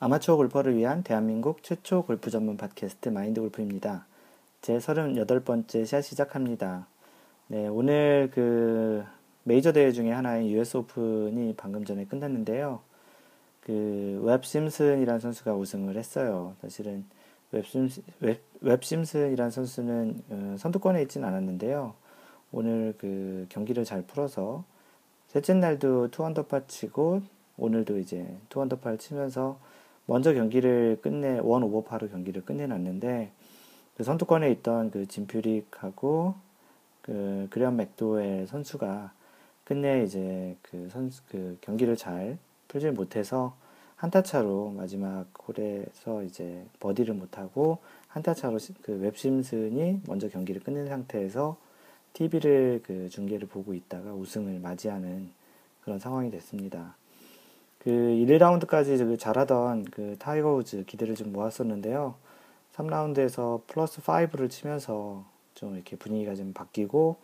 아마추어 골퍼를 위한 대한민국 최초 골프 전문 팟캐스트 마인드 골프입니다. 제 38번째 샷 시작합니다. 네, 오늘 그 메이저 대회 중에 하나인 US 오픈이 방금 전에 끝났는데요. 그 웹 심슨이라는 선수가 우승을 했어요. 사실은 웹 심슨, 웹, 웹 심슨이라는 선수는 어, 선두권에 있진 않았는데요. 오늘 그 경기를 잘 풀어서 셋째 날도 two 언더파 치고 오늘도 이제 two 언더파를 치면서 먼저 경기를 끝내 one 오버파로 경기를 끝내놨는데 그 선두권에 있던 그 짐 퓨릭하고 그 그레엄 맥도웰 선수가 끝내 이제 그 선수 그 경기를 잘 풀지 못해서 한 타 차로 마지막 홀에서 이제 버디를 못하고 한 타 차로 그 웹 심슨이 먼저 경기를 끝낸 상태에서 TV를 그 중계를 보고 있다가 우승을 맞이하는 그런 상황이 됐습니다. 그 1라운드까지 잘하던 그 타이거 우즈 기대를 좀 모았었는데요. 3라운드에서 플러스 5를 치면서 좀 이렇게 분위기가 좀 바뀌고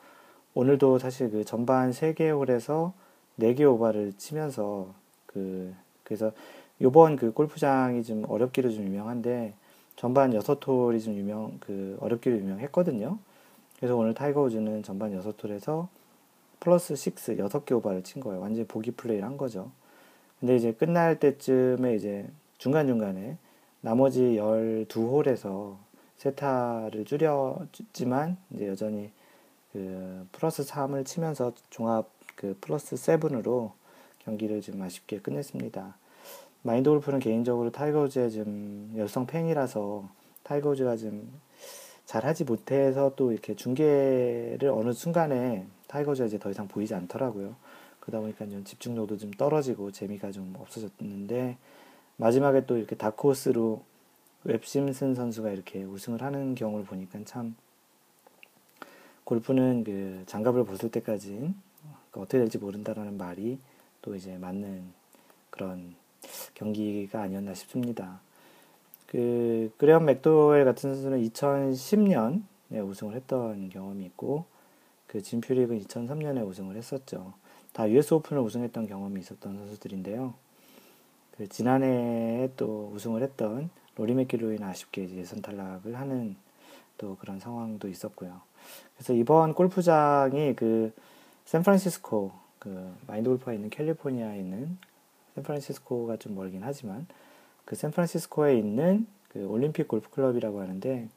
오늘도 사실 그 전반 3개 홀에서 4개 오바를 치면서 그 그래서 요번 그 골프장이 좀 어렵기로 좀 유명한데 전반 6홀이 좀 유명 그 어렵기로 유명했거든요. 그래서 오늘 타이거 우즈는 전반 6홀에서 플러스 6, 6개 오바를 친 거예요. 완전히 보기 플레이를 한 거죠. 근데 이제 끝날 때쯤에 이제 중간중간에 나머지 12홀에서 세 타를 줄였지만 이제 여전히 그 플러스 3을 치면서 종합 그 플러스 7으로 경기를 좀 아쉽게 끝냈습니다. 마인드 골프는 개인적으로 타이거 우즈의 좀 열성 팬이라서 타이거 우즈가 좀 잘하지 못해서 또 이렇게 중계를 어느 순간에 타이거 우즈가 이제 더 이상 보이지 않더라고요. 그러다 보니까 좀 집중력도 좀 떨어지고 재미가 좀 없어졌는데 마지막에 또 이렇게 다크호스로 웹 심슨 선수가 이렇게 우승을 하는 경우를 보니까 참 골프는 그 장갑을 벗을 때까지 어떻게 될지 모른다라는 말이 또 이제 맞는 그런 경기가 아니었나 싶습니다. 그 그레엄 맥도웰 같은 선수는 2010년에 우승을 했던 경험이 있고 그 진퓨릭은 2003년에 우승을 했었죠. 다 US 오픈을 우승했던 경험이 있었던 선수들인데요. 그 지난해에 또 우승을 했던 로리 맥기로이는 아쉽게 예선 탈락을 하는 또 그런 상황도 있었고요. 그래서 이번 골프장이 그 샌프란시스코 그 마인드 골프가 있는 캘리포니아에 있는 샌프란시스코가 좀 멀긴 하지만 그 샌프란시스코에 있는 그 올림픽 골프 클럽이라고 하는데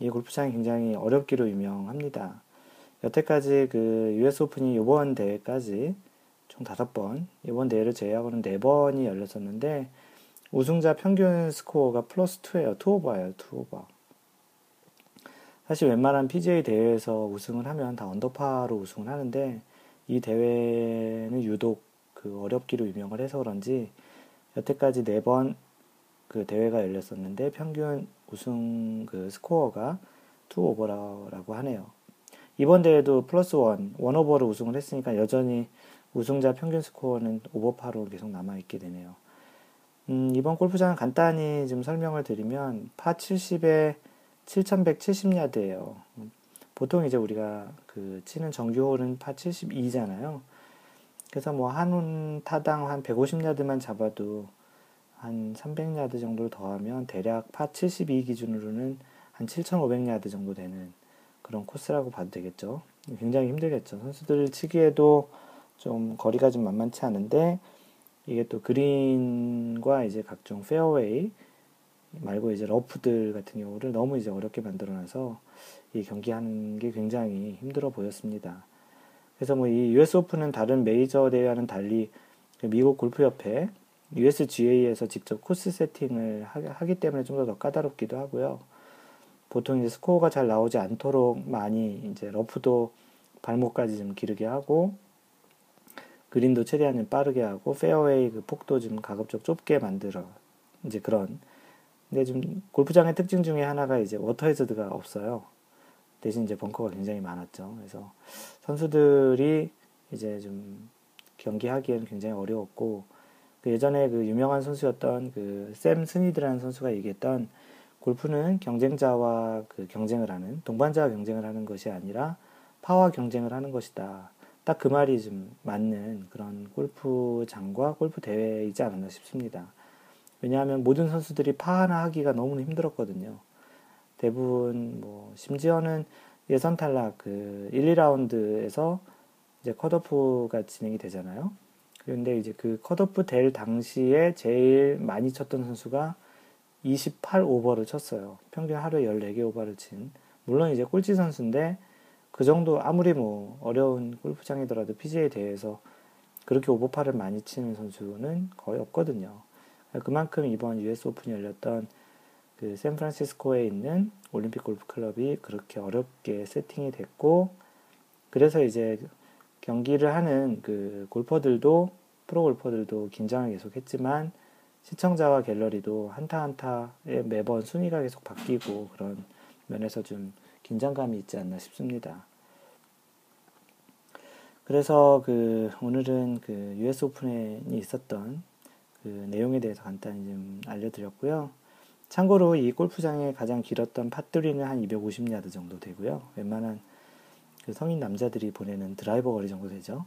이 골프장이 굉장히 어렵기로 유명합니다. 여태까지 그 US 오픈이 이번 대회까지 총 다섯 번, 이번 대회를 제외하고는 네 번이 열렸었는데 우승자 평균 스코어가 플러스 2예요. 2오버예요. 2오버. 사실 웬만한 PGA 대회에서 우승을 하면 다 언더파로 우승을 하는데 이 대회는 유독 그 어렵기로 유명을 해서 그런지 여태까지 네 번 그 대회가 열렸었는데 평균 우승 그 스코어가 2오버라고 하네요. 이번 대회도 plus one, one over로 우승을 했으니까 여전히 우승자 평균 스코어는 오버파로 계속 남아있게 되네요. 음, 이번 골프장은 간단히 좀 설명을 드리면 파 70에 7170야드예요. 보통 이제 우리가 그 치는 정규홀은 파 72잖아요. 그래서 뭐한 타당 한 150야드만 잡아도 한 300야드 정도를 더하면 대략 파 72 기준으로는 한 7500야드 정도 되는 그런 코스라고 봐도 되겠죠. 굉장히 힘들겠죠. 선수들 치기에도 좀 거리가 좀 만만치 않은데 이게 또 그린과 이제 각종 페어웨이 말고 이제 러프들 같은 경우를 너무 이제 어렵게 만들어놔서 이 경기하는 게 굉장히 힘들어 보였습니다. 그래서 뭐 이 US 오픈은 다른 메이저 대회와는 달리 그 미국 골프협회 USGA에서 직접 코스 세팅을 하기 때문에 좀 더 까다롭기도 하고요. 보통 이제 스코어가 잘 나오지 않도록 많이 이제 러프도 발목까지 좀 기르게 하고 그린도 최대한 좀 빠르게 하고 페어웨이 그 폭도 좀 가급적 좁게 만들어 이제 그런 근데 좀 골프장의 특징 중에 하나가 이제 워터 헤저드가 없어요. 대신 이제 벙커가 굉장히 많았죠. 그래서 선수들이 이제 좀 경기하기에는 굉장히 어려웠고 그 예전에 그 유명한 선수였던 그 샘 스니드라는 선수가 얘기했던 골프는 경쟁자와 그 경쟁을 하는 동반자와 경쟁을 하는 것이 아니라 파와 경쟁을 하는 것이다. 딱 그 말이 좀 맞는 그런 골프장과 골프 대회이지 않았나 싶습니다. 왜냐하면 모든 선수들이 파 하나 하기가 너무 힘들었거든요. 대부분 뭐 심지어는 예선 탈락 그 1, 2라운드에서 이제 컷오프가 진행이 되잖아요. 그런데 이제 그 컷오프 될 당시에 제일 많이 쳤던 선수가 28 오버를 쳤어요. 평균 하루에 14개 오버를 친. 물론 이제 꼴찌 선수인데 그 정도 아무리 뭐 어려운 골프장이더라도 PGA 대회에서 그렇게 오버파를 많이 치는 선수는 거의 없거든요. 그만큼 이번 US 오픈이 열렸던 그 샌프란시스코에 있는 올림픽 골프 클럽이 그렇게 어렵게 세팅이 됐고 그래서 이제 경기를 하는 그 골퍼들도 프로 골퍼들도 긴장을 계속 했지만 시청자와 갤러리도 한타 한타에 매번 순위가 계속 바뀌고 그런 면에서 좀 긴장감이 있지 않나 싶습니다. 그래서 그 오늘은 그 US 오픈에 있었던 그 내용에 대해서 간단히 좀 알려드렸고요. 참고로 이 골프장의 가장 길었던 팟두리는 한 250야드 정도 되고요. 웬만한 그 성인 남자들이 보내는 드라이버 거리 정도 되죠.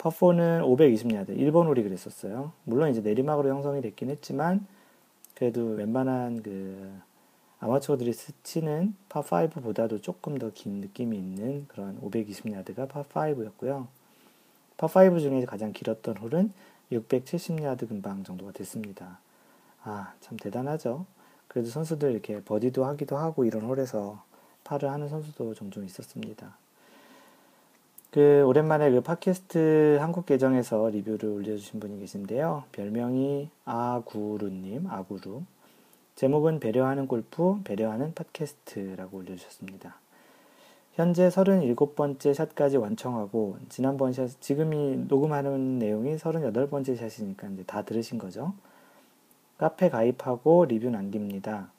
파4는 520야드, 1번 홀이 그랬었어요. 물론 이제 내리막으로 형성이 됐긴 했지만, 그래도 웬만한 그 아마추어들이 치는 파5보다도 조금 더 긴 느낌이 있는 그런 520야드가 파5였고요. 파5 중에 가장 길었던 홀은 670야드 근방 정도가 됐습니다. 아, 참 대단하죠. 그래도 선수들 이렇게 버디도 하기도 하고 이런 홀에서 파를 하는 선수도 종종 있었습니다. 그 오랜만에 그 팟캐스트 한국 계정에서 리뷰를 올려주신 분이 계신데요. 별명이 아구루님, 아구루. 제목은 배려하는 골프, 배려하는 팟캐스트라고 올려주셨습니다. 현재 37번째 샷까지 완청하고 지난번 샷, 지금이 녹음하는 내용이 38번째 샷이니까 이제 다 들으신 거죠. 카페 가입하고 리뷰 남깁니다.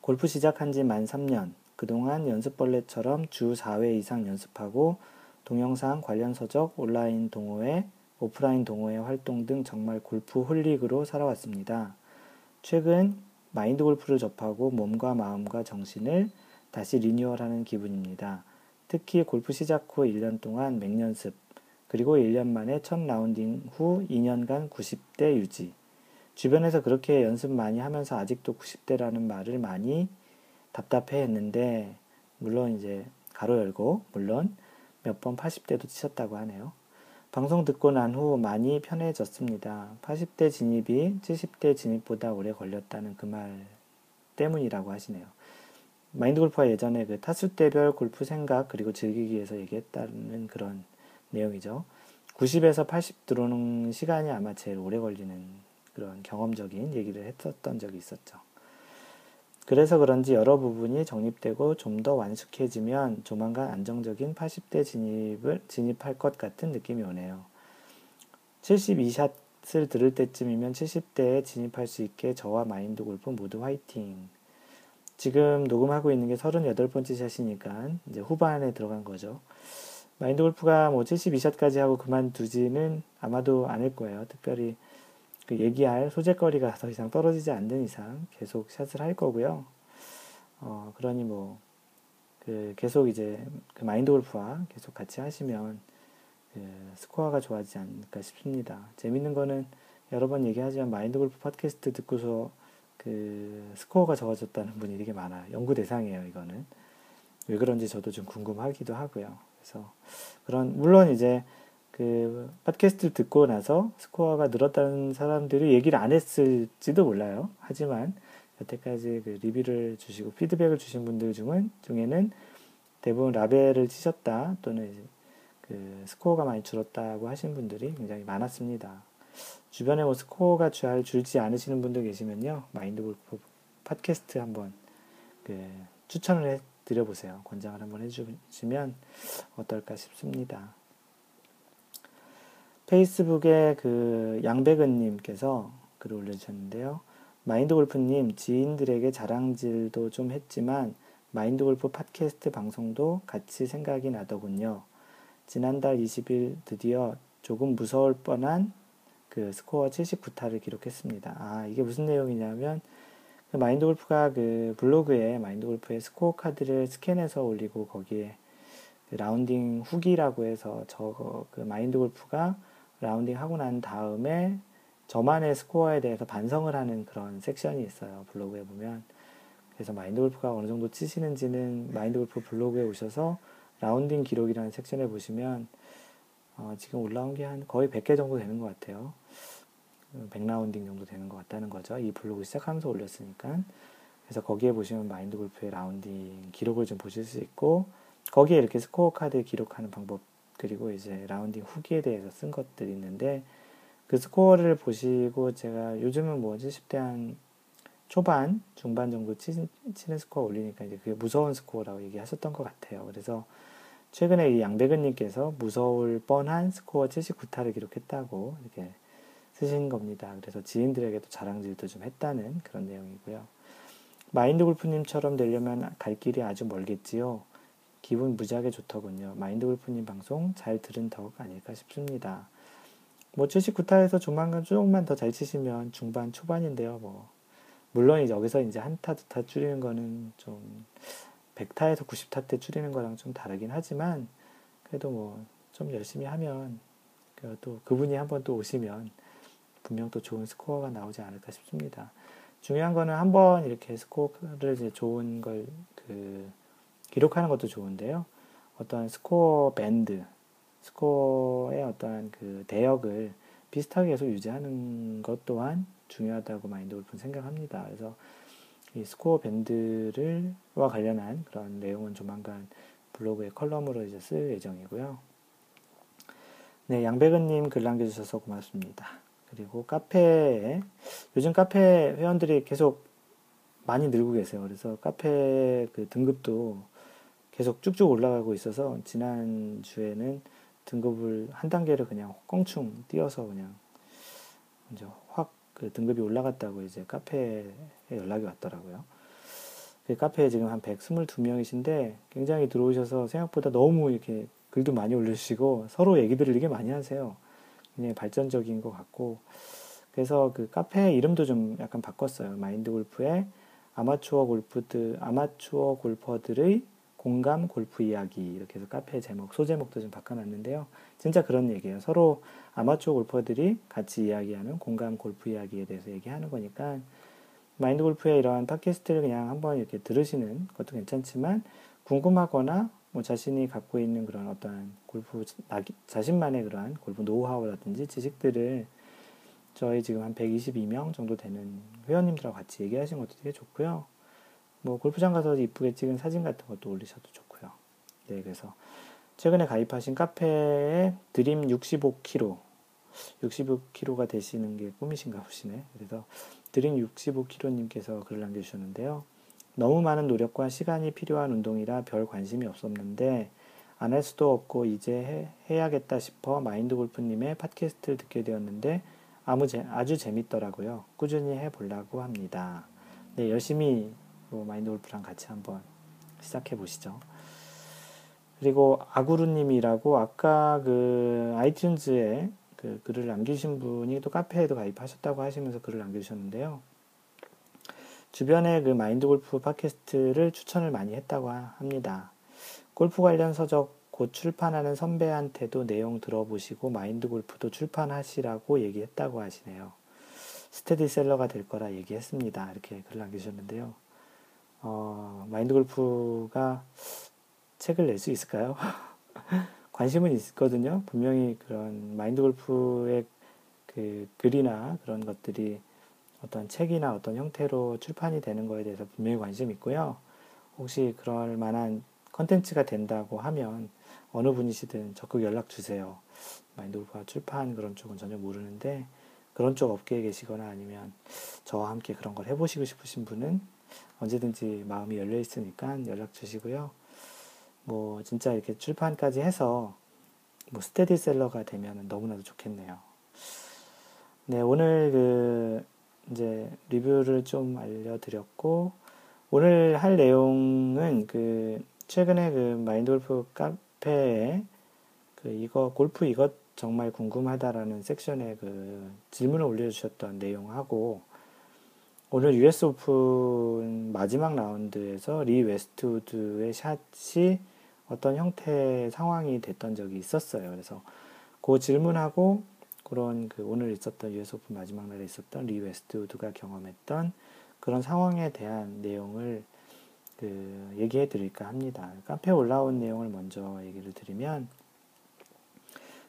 골프 시작한 지 만 3년. 그동안 연습벌레처럼 주 4회 이상 연습하고 동영상 관련 서적, 온라인 동호회, 오프라인 동호회 활동 등 정말 골프 홀릭으로 살아왔습니다. 최근 마인드 골프를 접하고 몸과 마음과 정신을 다시 리뉴얼하는 기분입니다. 특히 골프 시작 후 1년 동안 맹연습, 그리고 1년 만에 첫 라운딩 후 2년간 90대 유지. 주변에서 그렇게 연습 많이 하면서 아직도 90대라는 말을 많이 답답해 했는데, 물론 이제 가로 열고, 물론 몇 번 80대도 치셨다고 하네요. 방송 듣고 난 후 많이 편해졌습니다. 80대 진입이 70대 진입보다 오래 걸렸다는 그 말 때문이라고 하시네요. 마인드 골프가 예전에 그 타수대별 골프 생각 그리고 즐기기 위해서 얘기했다는 그런 내용이죠. 90에서 80 들어오는 시간이 아마 제일 오래 걸리는 그런 경험적인 얘기를 했었던 적이 있었죠. 그래서 그런지 여러 부분이 정립되고 좀 더 완숙해지면 조만간 안정적인 80대 진입을 진입할 것 같은 느낌이 오네요. 72샷을 들을 때쯤이면 70대에 진입할 수 있게 저와 마인드 골프 모두 화이팅. 지금 녹음하고 있는 게 38번째 샷이니까 이제 후반에 들어간 거죠. 마인드 골프가 뭐 72샷까지 하고 그만두지는 아마도 않을 거예요. 특별히 그 얘기할 소재거리가 더 이상 떨어지지 않는 이상 계속 샷을 할 거고요. 어, 그러니 뭐, 그 계속 이제 그 마인드 골프와 계속 같이 하시면 그 스코어가 좋아지지 않을까 싶습니다. 재밌는 거는 여러 번 얘기하지만 마인드 골프 팟캐스트 듣고서 그 스코어가 적어졌다는 분이 되게 많아요. 연구 대상이에요, 이거는. 왜 그런지 저도 좀 궁금하기도 하고요. 그래서 그런 물론 이제 그 팟캐스트를 듣고 나서 스코어가 늘었다는 사람들이 얘기를 안 했을지도 몰라요. 하지만 여태까지 그 리뷰를 주시고 피드백을 주신 분들 중은 중에는 대부분 라벨을 치셨다 또는 그 스코어가 많이 줄었다고 하신 분들이 굉장히 많았습니다. 주변에 뭐 스코어가 잘 줄지 않으시는 분들 계시면요 마인드 골프 팟캐스트 한번 그 추천을 해 드려보세요. 권장을 한번 해주시면 어떨까 싶습니다. 페이스북에 그 양백은님께서 글을 올려주셨는데요. 마인드 골프님, 지인들에게 자랑질도 좀 했지만, 마인드 골프 팟캐스트 방송도 같이 생각이 나더군요. 지난달 20일 드디어 조금 무서울 뻔한 그 스코어 79타를 기록했습니다. 아, 이게 무슨 내용이냐면, 그 마인드 골프가 그 블로그에 마인드 골프의 스코어 카드를 스캔해서 올리고 거기에 그 라운딩 후기라고 해서 저 그 마인드 골프가 라운딩 하고 난 다음에 저만의 스코어에 대해서 반성을 하는 그런 섹션이 있어요. 블로그에 보면. 그래서 마인드 골프가 어느 정도 치시는지는 마인드 골프 블로그에 오셔서 라운딩 기록이라는 섹션에 보시면 어, 지금 올라온 게 한 거의 100개 정도 되는 것 같아요. 100라운딩 정도 되는 것 같다는 거죠. 이 블로그 시작하면서 올렸으니까. 그래서 거기에 보시면 마인드 골프의 라운딩 기록을 좀 보실 수 있고, 거기에 이렇게 스코어 카드 기록하는 방법, 그리고 이제 라운딩 후기에 대해서 쓴 것들이 있는데, 그 스코어를 보시고 제가 요즘은 뭐 70대 한 초반, 중반 정도 치, 치는 스코어 올리니까 이제 그게 무서운 스코어라고 얘기하셨던 것 같아요. 그래서 최근에 이 양백은님께서 무서울 뻔한 스코어 79타를 기록했다고 이렇게 쓰신 겁니다. 그래서 지인들에게도 자랑질도 좀 했다는 그런 내용이고요. 마인드 골프님처럼 되려면 갈 길이 아주 멀겠지요. 기분 무지하게 좋더군요. 마인드 골프님 방송 잘 들은 덕 아닐까 싶습니다. 뭐 79타에서 조만간 조금만 더 잘 치시면 중반 초반인데요. 뭐 물론 여기서 이제 한타 두 타 줄이는 거는 좀 100타에서 90타 때 줄이는 거랑 좀 다르긴 하지만 그래도 뭐 좀 열심히 하면 또 그분이 한번 또 오시면 분명 또 좋은 스코어가 나오지 않을까 싶습니다. 중요한 거는 한번 이렇게 스코어를 이제 좋은 걸그 기록하는 것도 좋은데요. 어떤 스코어 밴드, 스코어의 어떠한 그 대역을 비슷하게 계속 유지하는 것 또한 중요하다고 마인드 골프는 생각합니다. 그래서 이 스코어 밴드를와 관련한 그런 내용은 조만간 블로그에 컬럼으로 이제 쓸 예정이고요. 네, 양백은님 글 남겨주셔서 고맙습니다. 그리고 카페에 요즘 카페 회원들이 계속 많이 늘고 계세요. 그래서 카페 그 등급도 계속 쭉쭉 올라가고 있어서 지난 주에는 등급을 한 단계를 그냥 껑충 띄어서 그냥 이제 확 그 등급이 올라갔다고 이제 카페에 연락이 왔더라고요. 그 카페에 지금 한 122명이신데 굉장히 들어오셔서 생각보다 너무 이렇게 글도 많이 올려주시고 서로 얘기들을 되게 많이 하세요. 굉장히 발전적인 것 같고 그래서 그 카페 이름도 좀 약간 바꿨어요. 마인드 골프의 아마추어 골프들 아마추어 골퍼들의 공감 골프 이야기 이렇게 해서 카페 제목 소제목도 좀 바꿔놨는데요. 진짜 그런 얘기예요. 서로 아마추어 골퍼들이 같이 이야기하는 공감 골프 이야기에 대해서 얘기하는 거니까 마인드 골프의 이러한 팟캐스트를 그냥 한번 이렇게 들으시는 것도 괜찮지만 궁금하거나 뭐 자신이 갖고 있는 그런 어떠한 골프 자신만의 그러한 골프 노하우라든지 지식들을 저희 지금 한 122명 정도 되는 회원님들하고 같이 얘기하시는 것도 되게 좋고요. 뭐 골프장 가서 이쁘게 찍은 사진 같은 것도 올리셔도 좋고요. 네, 그래서 최근에 가입하신 카페에 드림 65kg, 65kg가 되시는 게 꿈이신가 보시네. 그래서 드림 65kg님께서 글을 남겨주셨는데요. 너무 많은 노력과 시간이 필요한 운동이라 별 관심이 없었는데 안 할 수도 없고 이제 해, 야겠다 싶어 마인드 골프님의 팟캐스트를 듣게 되었는데 아무 제, 아주 재밌더라고요. 꾸준히 해보려고 합니다. 네, 열심히 마인드 골프랑 같이 한번 시작해 보시죠. 그리고 아구루님이라고 아까 그 아이튠즈에 그 글을 남기신 분이 또 카페에도 가입하셨다고 하시면서 글을 남겨주셨는데요. 주변에 그 마인드 골프 팟캐스트를 추천을 많이 했다고 합니다. 골프 관련 서적 곧 출판하는 선배한테도 내용 들어보시고 마인드 골프도 출판하시라고 얘기했다고 하시네요. 스테디셀러가 될 거라 얘기했습니다. 이렇게 글 남기셨는데요. 어, 마인드 골프가 책을 낼 수 있을까요? 관심은 있거든요. 분명히 그런 마인드 골프의 그 글이나 그런 것들이 어떤 책이나 어떤 형태로 출판이 되는 거에 대해서 분명히 관심이 있고요. 혹시 그럴 만한 컨텐츠가 된다고 하면 어느 분이시든 적극 연락 주세요. 마인드 골프가 출판 그런 쪽은 전혀 모르는데 그런 쪽 업계에 계시거나 아니면 저와 함께 그런 걸 해보시고 싶으신 분은 언제든지 마음이 열려 있으니까 연락 주시고요. 뭐 진짜 이렇게 출판까지 해서 뭐 스테디셀러가 되면 너무나도 좋겠네요. 네, 오늘 그 이제 리뷰를 좀 알려드렸고 오늘 할 내용은 그 최근에 그 마인드 골프 카페에 그 이거 골프 이것 정말 궁금하다라는 섹션에 그 질문을 올려주셨던 내용하고 오늘 US 오픈 마지막 라운드에서 리 웨스트우드의 샷이 어떤 형태의 상황이 됐던 적이 있었어요. 그래서 그 질문하고 그런 그 오늘 있었던 US 오픈 마지막 날에 있었던 리 웨스트우드가 경험했던 그런 상황에 대한 내용을 그 얘기해 드릴까 합니다. 카페에 올라온 내용을 먼저 얘기를 드리면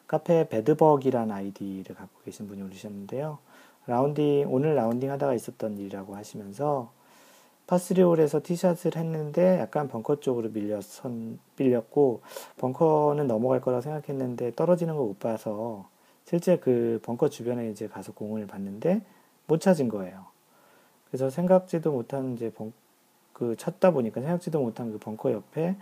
카페 배드버기란 아이디를 갖고 계신 분이 올리셨는데요. 라운딩 오늘 라운딩 하다가 있었던 일이라고 하시면서 par three홀에서 티샷을 했는데 약간 벙커 쪽으로 밀려 선 밀렸고 벙커는 넘어갈 거라고 생각했는데 떨어지는 걸못 봐서 실제 그 벙커 주변에 이제 가서 공을 봤는데 못 찾은 거예요. 그래서 생각지도 못한 이제 벙, 그 찾다 보니까 생각지도 못한 그 벙커 옆에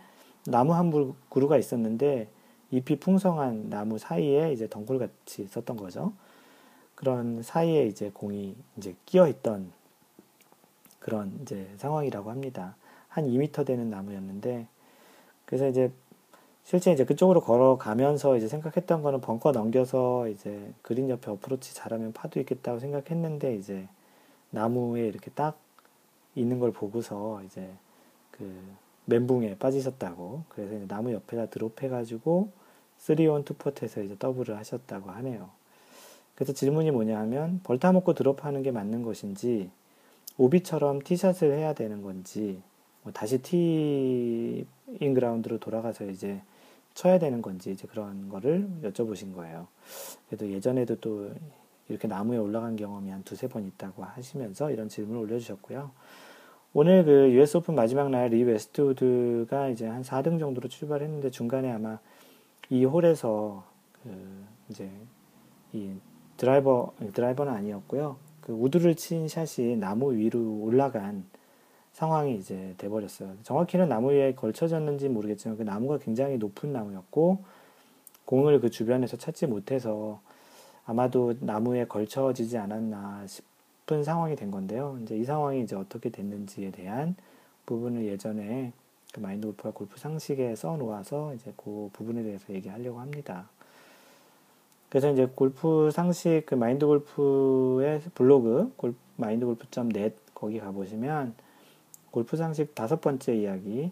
나무 한 그루가 있었는데 잎이 풍성한 나무 사이에 이제 덩굴 같이 있었던 거죠. 그런 사이에 이제 공이 이제 끼어 있던 그런 이제 상황이라고 합니다. 한 2미터 되는 나무였는데 그래서 이제 실제 이제 그쪽으로 걸어가면서 이제 생각했던 거는 벙커 넘겨서 이제 그린 옆에 어프로치 잘하면 파도 있겠다고 생각했는데 이제 나무에 이렇게 딱 있는 걸 보고서 이제 그 멘붕에 빠지셨다고 그래서 나무 옆에다 드롭해가지고 3온 투포트에서 이제 더블을 하셨다고 하네요. 그래서 질문이 뭐냐 하면 벌타 먹고 드롭하는 게 맞는 것인지 오비처럼 티샷을 해야 되는 건지 뭐 다시 티인 그라운드로 돌아가서 이제 쳐야 되는 건지 이제 그런 거를 여쭤보신 거예요. 그래도 예전에도 또 이렇게 나무에 올라간 경험이 한 두세 번 있다고 하시면서 이런 질문을 올려주셨고요. 오늘 그 US 오픈 마지막 날 리 웨스트우드가 이제 한 4등 정도로 출발했는데 중간에 아마 이 홀에서 그 이제 이 드라이버 드라이버는 아니었고요. 그 우드를 친 샷이 나무 위로 올라간 상황이 이제 돼버렸어요. 정확히는 나무 위에 걸쳐졌는지 모르겠지만 그 나무가 굉장히 높은 나무였고 공을 그 주변에서 찾지 못해서 아마도 나무에 걸쳐지지 않았나 싶은 상황이 된 건데요. 이제 이 상황이 이제 어떻게 됐는지에 대한 부분을 예전에 그 마인드 골프가 골프 상식에 써 놓아서 이제 그 부분에 대해서 얘기하려고 합니다. 그래서 이제 골프 상식 그 마인드 골프의 블로그 골 마인드 골프.net 거기 가보시면 골프 상식 다섯 번째 이야기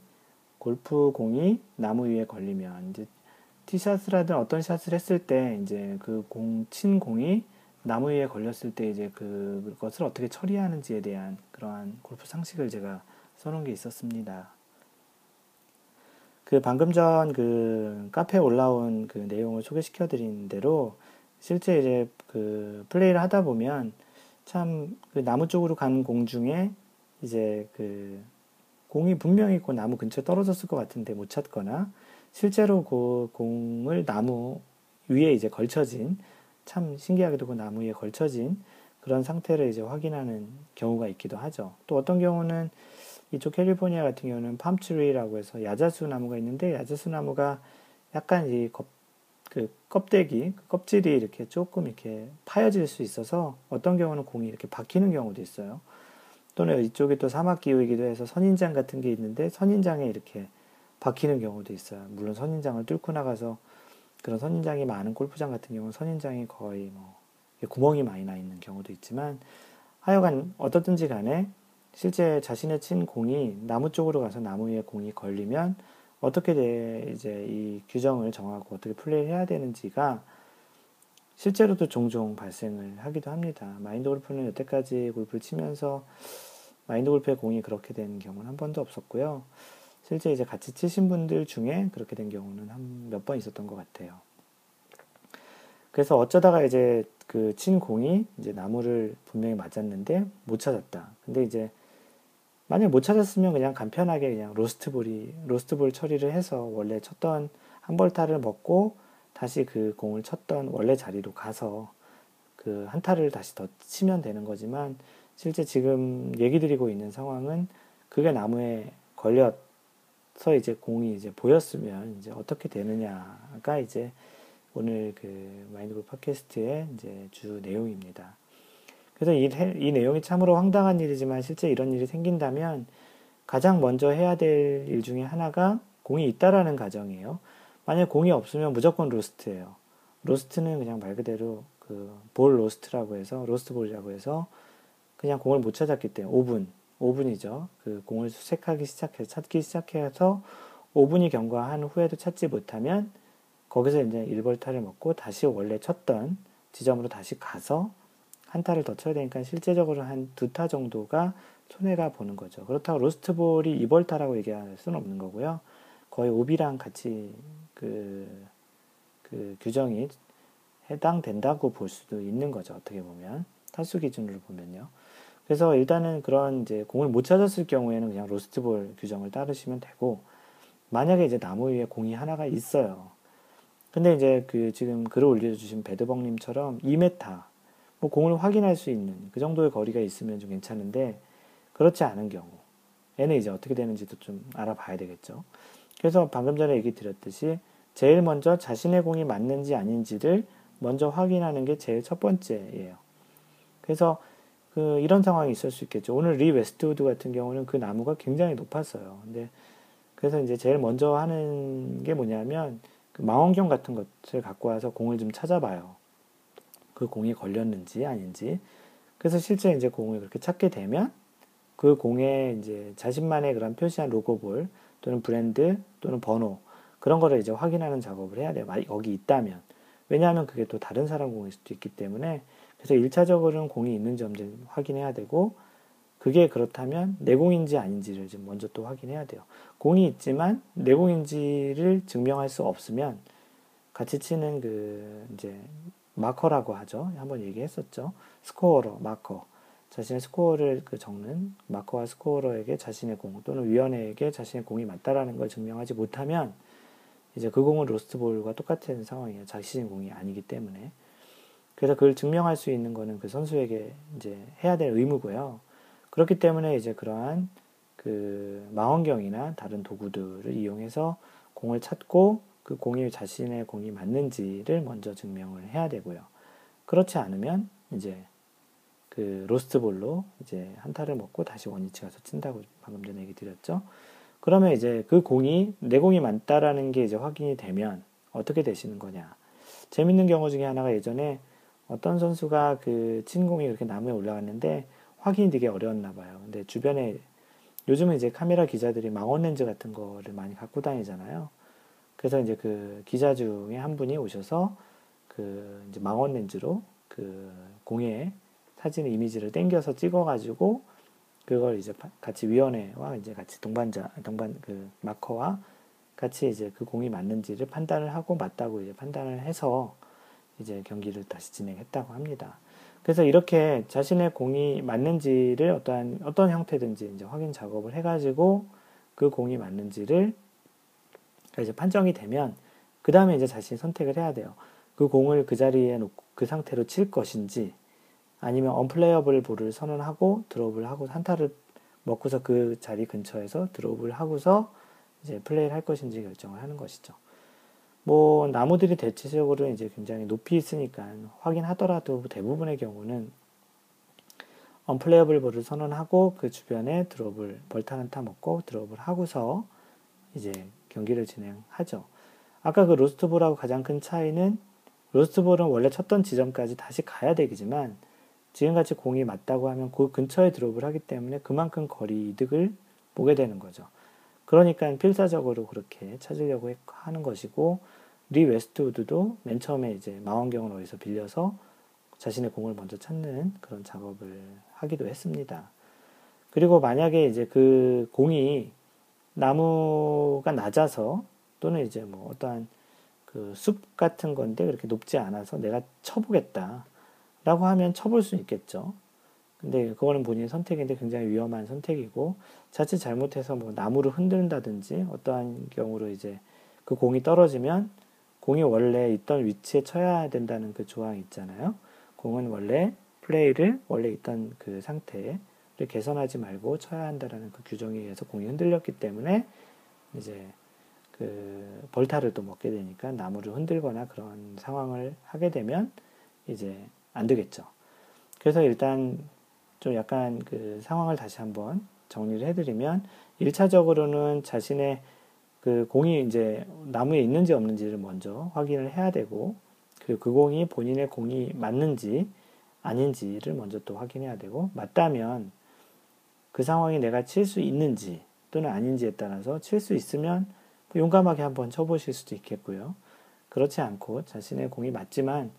골프 공이 나무 위에 걸리면 이제 티샷을 하든 어떤 샷을 했을 때 이제 그 공 친 공이 나무 위에 걸렸을 때 이제 그것을 어떻게 처리하는지에 대한 그러한 골프 상식을 제가 써놓은 게 있었습니다. 그 방금 전 그 카페에 올라온 그 내용을 소개시켜 드린 대로 실제 이제 그 플레이를 하다 보면 참 그 나무 쪽으로 가는 공 중에 이제 그 공이 분명히 그 나무 근처에 떨어졌을 것 같은데 못 찾거나 실제로 그 공을 나무 위에 이제 걸쳐진 참 신기하게도 그 나무 위에 걸쳐진 그런 상태를 이제 확인하는 경우가 있기도 하죠. 또 어떤 경우는 이쪽 캘리포니아 같은 경우는 팜트리라고 해서 야자수 나무가 있는데 야자수 나무가 약간 이 껍, 그 껍데기, 그 껍질이 이렇게 조금 이렇게 파여질 수 있어서 어떤 경우는 공이 이렇게 박히는 경우도 있어요. 또는 이쪽이 또 사막 기후이기도 해서 선인장 같은 게 있는데 선인장에 이렇게 박히는 경우도 있어요. 물론 선인장을 뚫고 나가서 그런 선인장이 많은 골프장 같은 경우는 선인장이 거의 뭐 구멍이 많이 나 있는 경우도 있지만 하여간 어떻든지 간에 실제 자신의 친 공이 나무 쪽으로 가서 나무 위에 공이 걸리면 어떻게 이제 이 규정을 정하고 어떻게 플레이를 해야 되는지가 실제로도 종종 발생을 하기도 합니다. 마인드 골프는 여태까지 골프를 치면서 마인드 골프의 공이 그렇게 된 경우는 한 번도 없었고요. 실제 이제 같이 치신 분들 중에 그렇게 된 경우는 한 몇 번 있었던 것 같아요. 그래서 어쩌다가 이제 그 친 공이 이제 나무를 분명히 맞았는데 못 찾았다. 근데 이제 만약 못 찾았으면 그냥 간편하게 그냥 로스트볼이 로스트볼 처리를 해서 원래 쳤던 한 벌타를 먹고 다시 그 공을 쳤던 원래 자리로 가서 그 한타를 다시 더 치면 되는 거지만 실제 지금 얘기 드리고 있는 상황은 그게 나무에 걸려서 이제 공이 이제 보였으면 이제 어떻게 되느냐가 이제 오늘 그 마인드골 팟캐스트의 이제 주 내용입니다. 그래서 이, 이 내용이 참으로 황당한 일이지만 실제 이런 일이 생긴다면 가장 먼저 해야 될 일 중에 하나가 공이 있다라는 가정이에요. 만약 공이 없으면 무조건 lost예요. lost는 그냥 말 그대로 그 볼 lost라고 해서 로스트 볼이라고 해서 그냥 공을 못 찾았기 때문에 5분 5분이죠. 그 공을 수색하기 시작해서 찾기 시작해서 5분이 경과한 후에도 찾지 못하면 거기서 이제 일벌타를 먹고 다시 원래 쳤던 지점으로 다시 가서 한 타를 더 쳐야 되니까 실제적으로 한 두 타 정도가 손해가 보는 거죠. 그렇다고 로스트볼이 2벌타라고 얘기할 수는 없는 거고요. 거의 오비랑 같이 그, 그 규정이 해당된다고 볼 수도 있는 거죠. 어떻게 보면. 타수 기준으로 보면요. 그래서 일단은 그런 이제 공을 못 찾았을 경우에는 그냥 로스트볼 규정을 따르시면 되고, 만약에 이제 나무 위에 공이 하나가 있어요. 근데 이제 그 지금 글을 올려주신 배드벙님처럼 2m, 뭐 공을 확인할 수 있는 그 정도의 거리가 있으면 좀 괜찮은데, 그렇지 않은 경우, 얘는 이제 어떻게 되는지도 좀 알아봐야 되겠죠. 그래서 방금 전에 얘기 드렸듯이 제일 먼저 자신의 공이 맞는지 아닌지를 먼저 확인하는 게 제일 첫 번째예요. 그래서 그 이런 상황이 있을 수 있겠죠. 오늘 리 웨스트우드 같은 경우는 그 나무가 굉장히 높았어요. 근데 그래서 이제 제일 먼저 하는 게 뭐냐면 그 망원경 같은 것을 갖고 와서 공을 좀 찾아봐요. 그 공이 걸렸는지 아닌지. 그래서 실제 이제 공을 그렇게 찾게 되면 그 공에 이제 자신만의 그런 표시한 로고볼 또는 브랜드 또는 번호 그런 거를 이제 확인하는 작업을 해야 돼요. 여기 있다면. 왜냐하면 그게 또 다른 사람 공일 수도 있기 때문에 그래서 1차적으로는 공이 있는지 없는지 확인해야 되고 그게 그렇다면 내 공인지 아닌지를 좀 먼저 또 확인해야 돼요. 공이 있지만 내 공인지를 증명할 수 없으면 같이 치는 그 이제 마커라고 하죠. 한번 얘기했었죠. 스코어러, 마커. 자신의 스코어를 그 적는 마커와 스코어러에게 자신의 공 또는 위원회에게 자신의 공이 맞다라는 걸 증명하지 못하면 이제 그 공은 로스트볼과 똑같은 상황이에요. 자신의 공이 아니기 때문에. 그래서 그걸 증명할 수 있는 거는 그 선수에게 이제 해야 될 의무고요. 그렇기 때문에 이제 그러한 그 망원경이나 다른 도구들을 이용해서 공을 찾고 그 공이 자신의 공이 맞는지를 먼저 증명을 해야 되고요. 그렇지 않으면 이제 그 로스트볼로 이제 한타를 먹고 다시 원위치 가서 친다고 방금 전에 얘기 드렸죠. 그러면 이제 그 공이 내 공이 맞다라는 게 이제 확인이 되면 어떻게 되시는 거냐. 재밌는 경우 중에 하나가 예전에 어떤 선수가 그 친 공이 이렇게 나무에 올라갔는데 확인이 되게 어려웠나 봐요. 근데 주변에 요즘은 이제 카메라 기자들이 망원 렌즈 같은 거를 많이 갖고 다니잖아요. 그래서 이제 그 기자 중에 한 분이 오셔서 그 이제 망원 렌즈로 그 공에 사진 이미지를 땡겨서 찍어가지고 그걸 이제 같이 위원회와 이제 같이 동반자 동반 그 마커와 같이 이제 그 공이 맞는지를 판단을 하고 맞다고 이제 판단을 해서 이제 경기를 다시 진행했다고 합니다. 그래서 이렇게 자신의 공이 맞는지를 어떠한 어떤 형태든지 이제 확인 작업을 해가지고 그 공이 맞는지를 이제 판정이 되면 그 다음에 이제 자신이 선택을 해야 돼요. 그 공을 그 자리에 놓고 그 상태로 칠 것인지 아니면 언플레이어블 볼을 선언하고 드롭을 하고 한타를 먹고서 그 자리 근처에서 드롭을 하고서 이제 플레이를 할 것인지 결정을 하는 것이죠. 뭐 나무들이 대체적으로 이제 굉장히 높이 있으니까 확인하더라도 대부분의 경우는 언플레이어블 볼을 선언하고 그 주변에 드롭을 벌타 한타 먹고 드롭을 하고서 이제 경기를 진행하죠. 아까 그 로스트볼하고 가장 큰 차이는 로스트볼은 원래 쳤던 지점까지 다시 가야 되지만 지금같이 공이 맞다고 하면 그 근처에 드롭을 하기 때문에 그만큼 거리 이득을 보게 되는 거죠. 그러니까 필사적으로 그렇게 찾으려고 하는 것이고 리 웨스트우드도 맨 처음에 이제 망원경을 어디서 빌려서 자신의 공을 먼저 찾는 그런 작업을 하기도 했습니다. 그리고 만약에 이제 그 공이 나무가 낮아서 또는 이제 뭐 어떠한 그 숲 같은 건데 그렇게 높지 않아서 내가 쳐보겠다. 라고 하면 쳐볼 수 있겠죠. 근데 그거는 본인의 선택인데 굉장히 위험한 선택이고 자칫 잘못해서 뭐 나무를 흔든다든지 어떠한 경우로 이제 그 공이 떨어지면 공이 원래 있던 위치에 쳐야 된다는 그 조항이 있잖아요. 공은 원래 플레이를 원래 있던 그 상태를 개선하지 말고 쳐야 한다라는 그 규정에 의해서 공이 흔들렸기 때문에 이제 그 벌타를 또 먹게 되니까 나무를 흔들거나 그런 상황을 하게 되면 이제 안 되겠죠. 그래서 일단 좀 약간 그 상황을 다시 한번 정리를 해드리면 1차적으로는 자신의 그 공이 이제 나무에 있는지 없는지를 먼저 확인을 해야 되고 그리고 그 공이 본인의 공이 맞는지 아닌지를 먼저 또 확인해야 되고 맞다면 그 상황이 내가 칠 수 있는지 또는 아닌지에 따라서 칠 수 있으면 용감하게 한번 쳐보실 수도 있겠고요. 그렇지 않고 자신의 공이 맞지만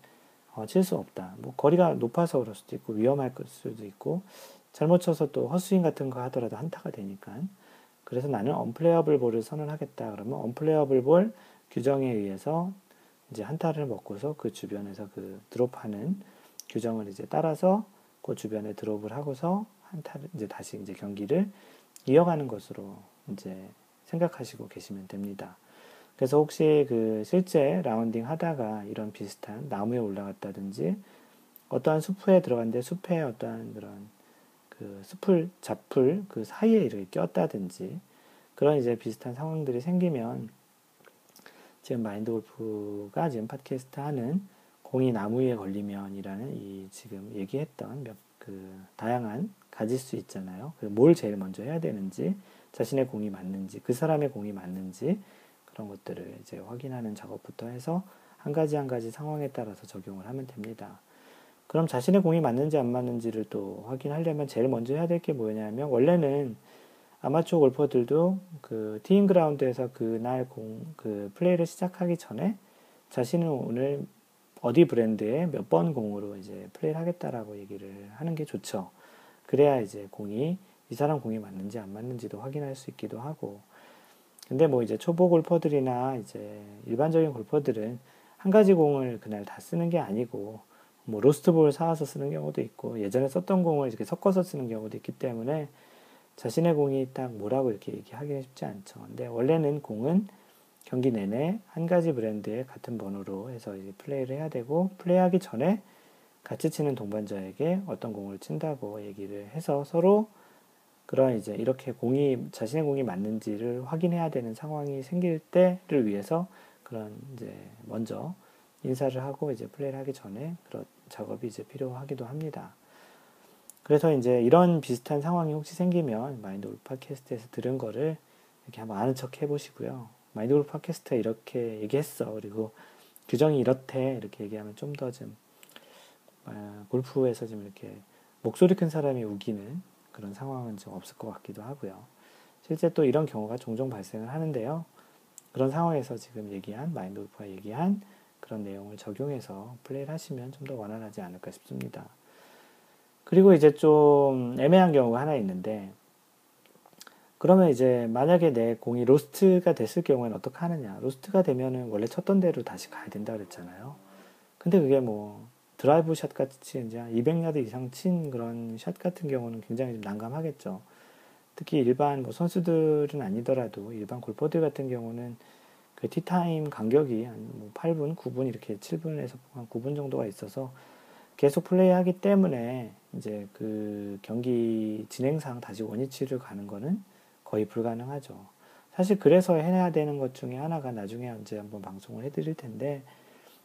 어, 칠 수 없다. 뭐 거리가 높아서 그럴 수도 있고 위험할 수도 있고 잘못 쳐서 또 헛스윙 같은 거 하더라도 한타가 되니까 그래서 나는 언플레이어블 볼을 선언하겠다 그러면 언플레이어블 볼 규정에 의해서 이제 한타를 먹고서 그 주변에서 그 드롭하는 규정을 이제 따라서 그 주변에 드롭을 하고서 이제 다시 이제 경기를 이어가는 것으로 이제 생각하시고 계시면 됩니다. 그래서 혹시 그 실제 라운딩 하다가 이런 비슷한 나무에 올라갔다든지 어떠한 숲에 들어갔는데 숲에 어떠한 그런 그 숲을 잡풀 그 사이에 이렇게 꼈다든지 그런 이제 비슷한 상황들이 생기면 지금 마인드 골프가 지금 팟캐스트 하는 공이 나무 위에 걸리면이라는 이 지금 얘기했던 몇 그 다양한 가질 수 있잖아요. 뭘 제일 먼저 해야 되는지 자신의 공이 맞는지 그 사람의 공이 맞는지 그런 것들을 이제 확인하는 작업부터 해서 한 가지 한 가지 상황에 따라서 적용을 하면 됩니다. 그럼 자신의 공이 맞는지 안 맞는지를 또 확인하려면 제일 먼저 해야 될 게 뭐냐면 원래는 아마추어 골퍼들도 그 티잉 그라운드에서 그날 공, 그 플레이를 시작하기 전에 자신은 오늘 어디 브랜드의 몇 번 공으로 이제 플레이를 하겠다라고 얘기를 하는 게 좋죠. 그래야 이제 공이 이 사람 공이 맞는지 안 맞는지도 확인할 수 있기도 하고 근데 뭐 이제 초보 골퍼들이나 이제 일반적인 골퍼들은 한 가지 공을 그날 다 쓰는 게 아니고 뭐 로스트볼 사와서 쓰는 경우도 있고 예전에 썼던 공을 이렇게 섞어서 쓰는 경우도 있기 때문에 자신의 공이 딱 뭐라고 이렇게 얘기하기는 쉽지 않죠. 근데 원래는 공은 경기 내내 한 가지 브랜드의 같은 번호로 해서 이제 플레이를 해야 되고 플레이하기 전에 같이 치는 동반자에게 어떤 공을 친다고 얘기를 해서 서로 그런 이제 이렇게 공이 자신의 공이 맞는지를 확인해야 되는 상황이 생길 때를 위해서 그런 이제 먼저 인사를 하고 이제 플레이를 하기 전에 그런 작업이 이제 필요하기도 합니다. 그래서 이제 이런 비슷한 상황이 혹시 생기면 마인드 골프 팟캐스트에서 들은 거를 이렇게 한번 아는 척 해보시고요. 마인드 골프 팟캐스트에 이렇게 얘기했어. 그리고 규정이 이렇대. 이렇게 얘기하면 좀 더좀 아, 골프에서 좀 이렇게 목소리 큰 사람이 우기는 그런 상황은 좀 없을 것 같기도 하고요. 실제 또 이런 경우가 종종 발생을 하는데요. 그런 상황에서 지금 얘기한 마인드 골프가 얘기한 그런 내용을 적용해서 플레이를 하시면 좀 더 원활하지 않을까 싶습니다. 그리고 이제 좀 애매한 경우가 하나 있는데 그러면 이제 만약에 내 공이 lost가 됐을 경우에는 어떻게 하느냐. lost가 되면은 원래 쳤던 대로 다시 가야 된다 그랬잖아요. 근데 그게 뭐 드라이브 샷 같이 이제 200야드 이상 친 그런 샷 같은 경우는 굉장히 좀 난감하겠죠. 특히 일반 뭐 선수들은 아니더라도 일반 골퍼들 같은 경우는 그 티타임 간격이 한뭐 8분, 9분 이렇게 7분에서 한 9분 정도가 있어서 계속 플레이하기 때문에 이제 그 경기 진행상 다시 원위치를 가는 거는 거의 불가능하죠. 사실 그래서 해내야 되는 것 중에 하나가 나중에 언제 한번 방송을 해드릴 텐데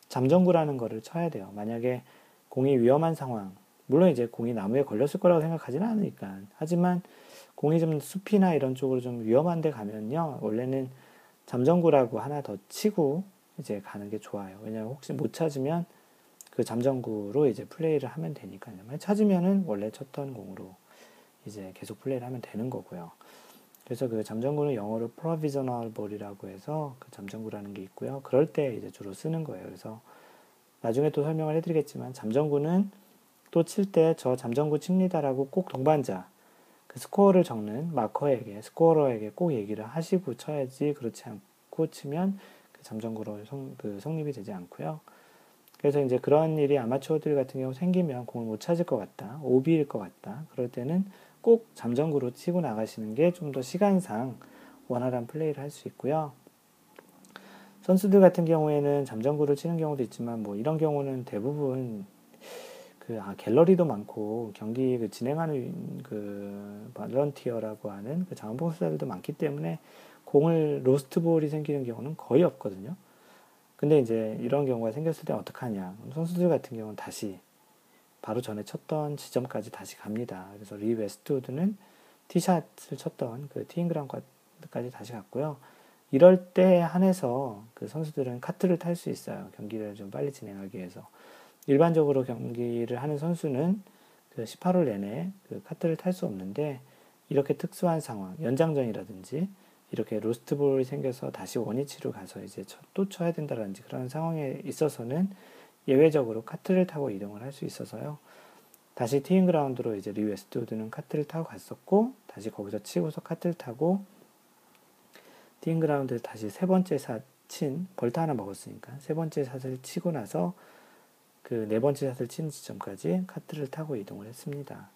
잠정구라는 거를 쳐야 돼요. 만약에 공이 위험한 상황, 물론 이제 공이 나무에 걸렸을 거라고 생각하지는 않으니까. 하지만 공이 좀 숲이나 이런 쪽으로 좀 위험한 데 가면요. 원래는 잠정구라고 하나 더 치고 이제 가는 게 좋아요. 왜냐하면 혹시 못 찾으면 그 잠정구로 이제 플레이를 하면 되니까요. 찾으면은 원래 쳤던 공으로 이제 계속 플레이를 하면 되는 거고요. 그래서 그 잠정구는 영어로 provisional ball이라고 해서 그 잠정구라는 게 있고요. 그럴 때 이제 주로 쓰는 거예요. 그래서 나중에 또 설명을 해드리겠지만 잠정구는 또 칠 때 저 잠정구 칩니다라고 꼭 동반자 그 스코어를 적는 마커에게 스코어러에게 꼭 얘기를 하시고 쳐야지 그렇지 않고 치면 그 잠정구로 성, 그 성립이 되지 않고요. 그래서 이제 그런 일이 아마추어들 같은 경우 생기면 공을 못 찾을 것 같다, 오비일 것 같다. 그럴 때는 꼭 잠정구로 치고 나가시는 게 좀 더 시간상 원활한 플레이를 할 수 있고요. 선수들 같은 경우에는 잠정구를 치는 경우도 있지만 뭐 이런 경우는 대부분 그 아, 갤러리도 많고 경기 그 진행하는 그 발런티어라고 하는 그 자원봉사자들도 많기 때문에 공을 로스트볼이 생기는 경우는 거의 없거든요. 근데 이제 이런 경우가 생겼을 때 어떡하냐. 선수들 같은 경우는 다시 바로 전에 쳤던 지점까지 다시 갑니다. 그래서 리 웨스트우드는 티샷을 쳤던 그 티잉그라운드까지 다시 갔고요. 이럴 때 한해서 그 선수들은 카트를 탈 수 있어요. 경기를 좀 빨리 진행하기 위해서. 일반적으로 경기를 하는 선수는 그 18홀 내내 그 카트를 탈 수 없는데 이렇게 특수한 상황, 연장전이라든지 이렇게 로스트볼이 생겨서 다시 원위치로 가서 이제 또 쳐야 된다든지 그런 상황에 있어서는 예외적으로 카트를 타고 이동을 할 수 있어서요. 다시 티잉 그라운드로 이제 리 웨스트우드는 카트를 타고 갔었고 다시 거기서 치고서 카트를 타고 티잉 그라운드에 다시 세 번째 샷친 벌타 하나 먹었으니까 세 번째 샷을 치고 나서 그 네 번째 샷을 치는 지점까지 카트를 타고 이동을 했습니다.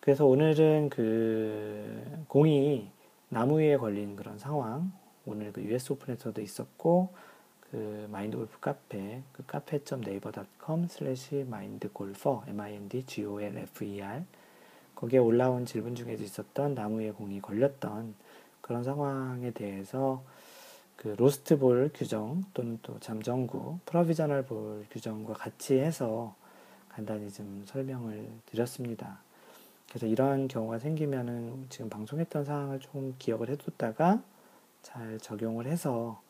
그래서 오늘은 그 공이 나무 위에 걸린 그런 상황 오늘 그 US 오픈에서도 있었고 그 마인드 골프 카페 그 cafe.naver.com slash 마인드 골퍼 m-i-n-d-g-o-l-f-e-r 거기에 올라온 질문 중에도 있었던 나무에 공이 걸렸던 그런 상황에 대해서 그 로스트 볼 규정 또는 또 잠정구 provisional ball 규정과 같이 해서 간단히 좀 설명을 드렸습니다. 그래서 이런 경우가 생기면은 지금 방송했던 상황을 좀 기억을 해뒀다가 잘 적용을 해서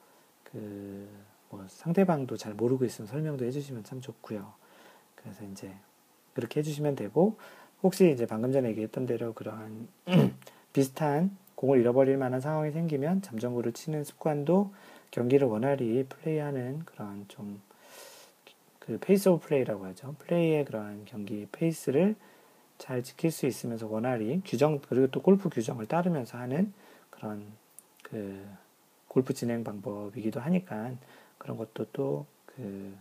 그 뭐 상대방도 잘 모르고 있으면 설명도 해주시면 참 좋고요. 그래서 이제 그렇게 해주시면 되고 혹시 이제 방금 전에 얘기했던 대로 그러한 비슷한 공을 잃어버릴 만한 상황이 생기면 잠정구를 치는 습관도 경기를 원활히 플레이하는 그런 좀 그 pace of play라고 하죠. 플레이의 그러한 경기 페이스를 잘 지킬 수 있으면서 원활히 규정 그리고 또 골프 규정을 따르면서 하는 그런 그 골프 진행 방법이기도 하니까 그런 것도 또 그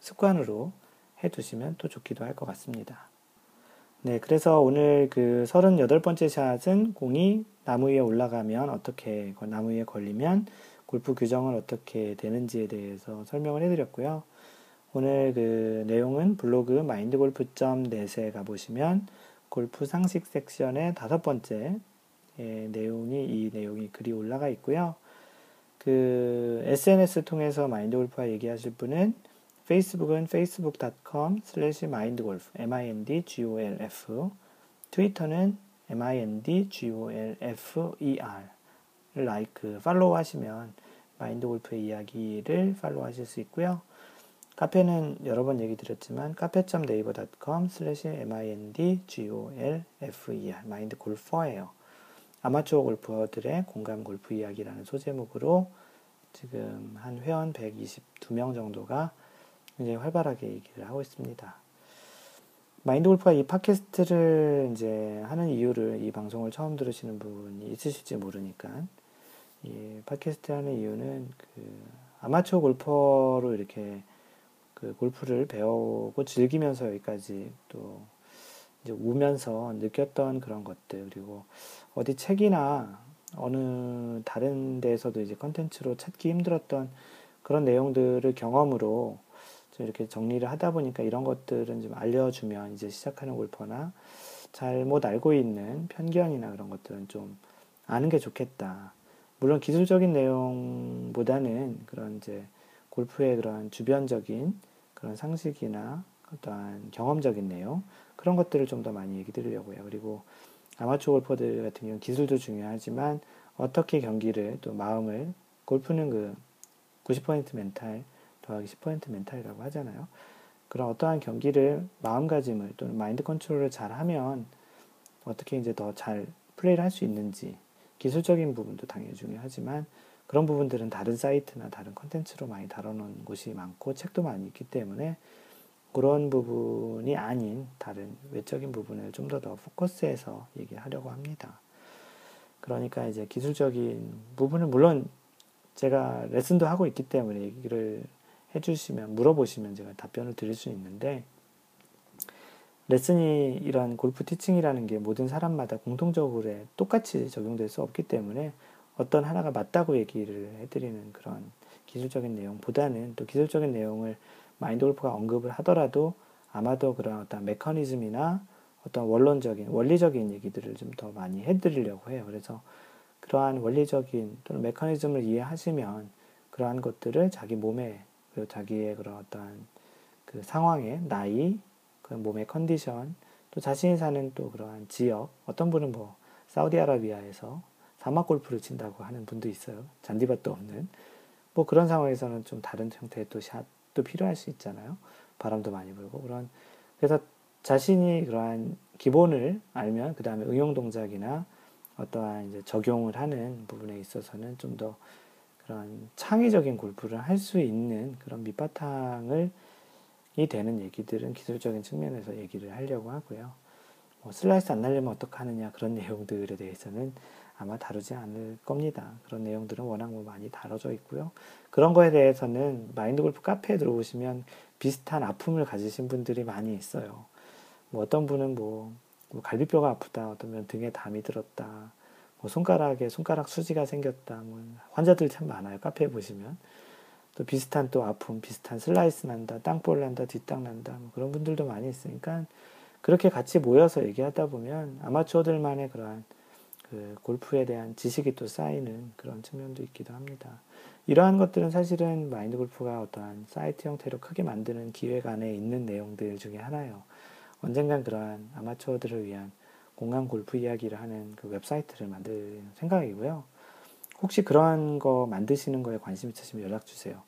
습관으로 해 두시면 또 좋기도 할 것 같습니다. 네, 그래서 오늘 그 38번째 샷은 공이 나무 위에 올라가면 어떻게, 나무 위에 걸리면 골프 규정은 어떻게 되는지에 대해서 설명을 해드렸고요. 오늘 그 내용은 블로그 마인드골프.net에 가보시면 골프 상식 섹션의 다섯 번째 예, 내용이 이 내용이 글이 올라가 있고요. 그 SNS 통해서 마인드 골프와 얘기하실 분은 페이스북은 facebook.com slash mindgolf, m-i-n-d-g-o-l-f 트위터는 m-i-n-d-g-o-l-f-e-r like, follow 하시면 마인드 골프의 이야기를 follow 하실 수 있고요. 카페는 여러 번 얘기 드렸지만 카페.naver.com slash mindgolfer 마인드 골퍼예요. 아마추어 골퍼들의 공감 골프 이야기라는 소제목으로 지금 한 회원 122명 정도가 굉장히 활발하게 얘기를 하고 있습니다. 마인드 골프가 이 팟캐스트를 이제 하는 이유를 이 방송을 처음 들으시는 분이 있으실지 모르니까 이 팟캐스트 하는 이유는 그 아마추어 골퍼로 이렇게 그 골프를 배우고 즐기면서 여기까지 또 이제 오면서 느꼈던 그런 것들 그리고 어디 책이나 어느 다른 데에서도 이제 컨텐츠로 찾기 힘들었던 그런 내용들을 경험으로 좀 이렇게 정리를 하다 보니까 이런 것들은 좀 알려주면 이제 시작하는 골퍼나 잘못 알고 있는 편견이나 그런 것들은 좀 아는 게 좋겠다. 물론 기술적인 내용보다는 그런 이제 골프의 그런 주변적인 그런 상식이나 어떠한 경험적인 내용 그런 것들을 좀 더 많이 얘기 드리려고요. 그리고 아마추어 골퍼들 같은 경우는 기술도 중요하지만 어떻게 경기를 또 마음을 골프는 그 90% 멘탈 더하기 10% 멘탈이라고 하잖아요. 그런 어떠한 경기를 마음가짐을 또는 마인드 컨트롤을 잘 하면 어떻게 이제 더 잘 플레이를 할 수 있는지 기술적인 부분도 당연히 중요하지만 그런 부분들은 다른 사이트나 다른 컨텐츠로 많이 다뤄놓은 곳이 많고 책도 많이 있기 때문에 그런 부분이 아닌 다른 외적인 부분을 좀 더 더 포커스해서 얘기하려고 합니다. 그러니까 이제 기술적인 부분은 물론 제가 레슨도 하고 있기 때문에 얘기를 해주시면 물어보시면 제가 답변을 드릴 수 있는데 레슨이 이런 골프 티칭이라는 게 모든 사람마다 공통적으로 똑같이 적용될 수 없기 때문에 어떤 하나가 맞다고 얘기를 해드리는 그런 기술적인 내용보다는 또 기술적인 내용을 마인드 골프가 언급을 하더라도 아마도 그런 어떤 메커니즘이나 어떤 원론적인, 원리적인 얘기들을 좀 더 많이 해드리려고 해요. 그래서 그러한 원리적인 또는 메커니즘을 이해하시면 그러한 것들을 자기 몸에, 그리고 자기의 그런 어떤 그 상황에, 나이, 그 몸의 컨디션, 또 자신이 사는 또 그러한 지역, 어떤 분은 뭐, 사우디아라비아에서 사막 골프를 친다고 하는 분도 있어요. 잔디밭도 없는. 뭐 그런 상황에서는 좀 다른 형태의 또 샷, 또 필요할 수 있잖아요. 바람도 많이 불고 그런 그래서 자신이 그러한 기본을 알면 그 다음에 응용 동작이나 어떠한 이제 적용을 하는 부분에 있어서는 좀 더 그런 창의적인 골프를 할 수 있는 그런 밑바탕을 되는 얘기들은 기술적인 측면에서 얘기를 하려고 하고요. 뭐 슬라이스 안 날리면 어떡하느냐 그런 내용들에 대해서는 아마 다루지 않을 겁니다. 그런 내용들은 워낙 뭐 많이 다뤄져 있고요. 그런 거에 대해서는 마인드 골프 카페에 들어오시면 비슷한 아픔을 가지신 분들이 많이 있어요. 뭐 어떤 분은 뭐, 뭐 갈비뼈가 아프다, 어떤 분 등에 담이 들었다, 뭐 손가락에 손가락 수지가 생겼다, 뭐 환자들 참 많아요. 카페에 보시면. 또 비슷한 또 아픔, 비슷한 슬라이스 난다, 땅볼 난다, 뒷땅 난다, 뭐 그런 분들도 많이 있으니까 그렇게 같이 모여서 얘기하다 보면 아마추어들만의 그러한 그 골프에 대한 지식이 또 쌓이는 그런 측면도 있기도 합니다. 이러한 것들은 사실은 마인드 골프가 어떠한 사이트 형태로 크게 만드는 기획 안에 있는 내용들 중에 하나예요. 언젠간 그러한 아마추어들을 위한 공간 골프 이야기를 하는 그 웹사이트를 만들 생각이고요. 혹시 그러한 거 만드시는 거에 관심 있으시면 연락 주세요.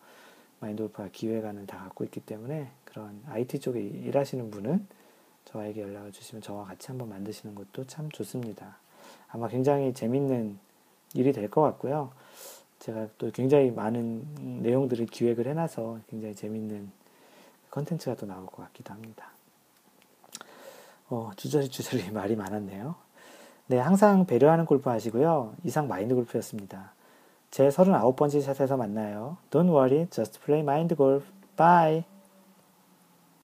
마인드 골프가 기획안을 다 갖고 있기 때문에 그런 IT 쪽에 일하시는 분은 저에게 연락을 주시면 저와 같이 한번 만드시는 것도 참 좋습니다. 아마 굉장히 재밌는 일이 될 것 같고요. 제가 또 굉장히 많은 내용들을 기획을 해놔서 굉장히 재밌는 컨텐츠가 또 나올 것 같기도 합니다. 어, 주저리 주저리 말이 많았네요. 네, 항상 배려하는 골프 하시고요. 이상 마인드 골프였습니다. 제 39번째 샷에서 만나요. Don't worry, just play mind golf. Bye!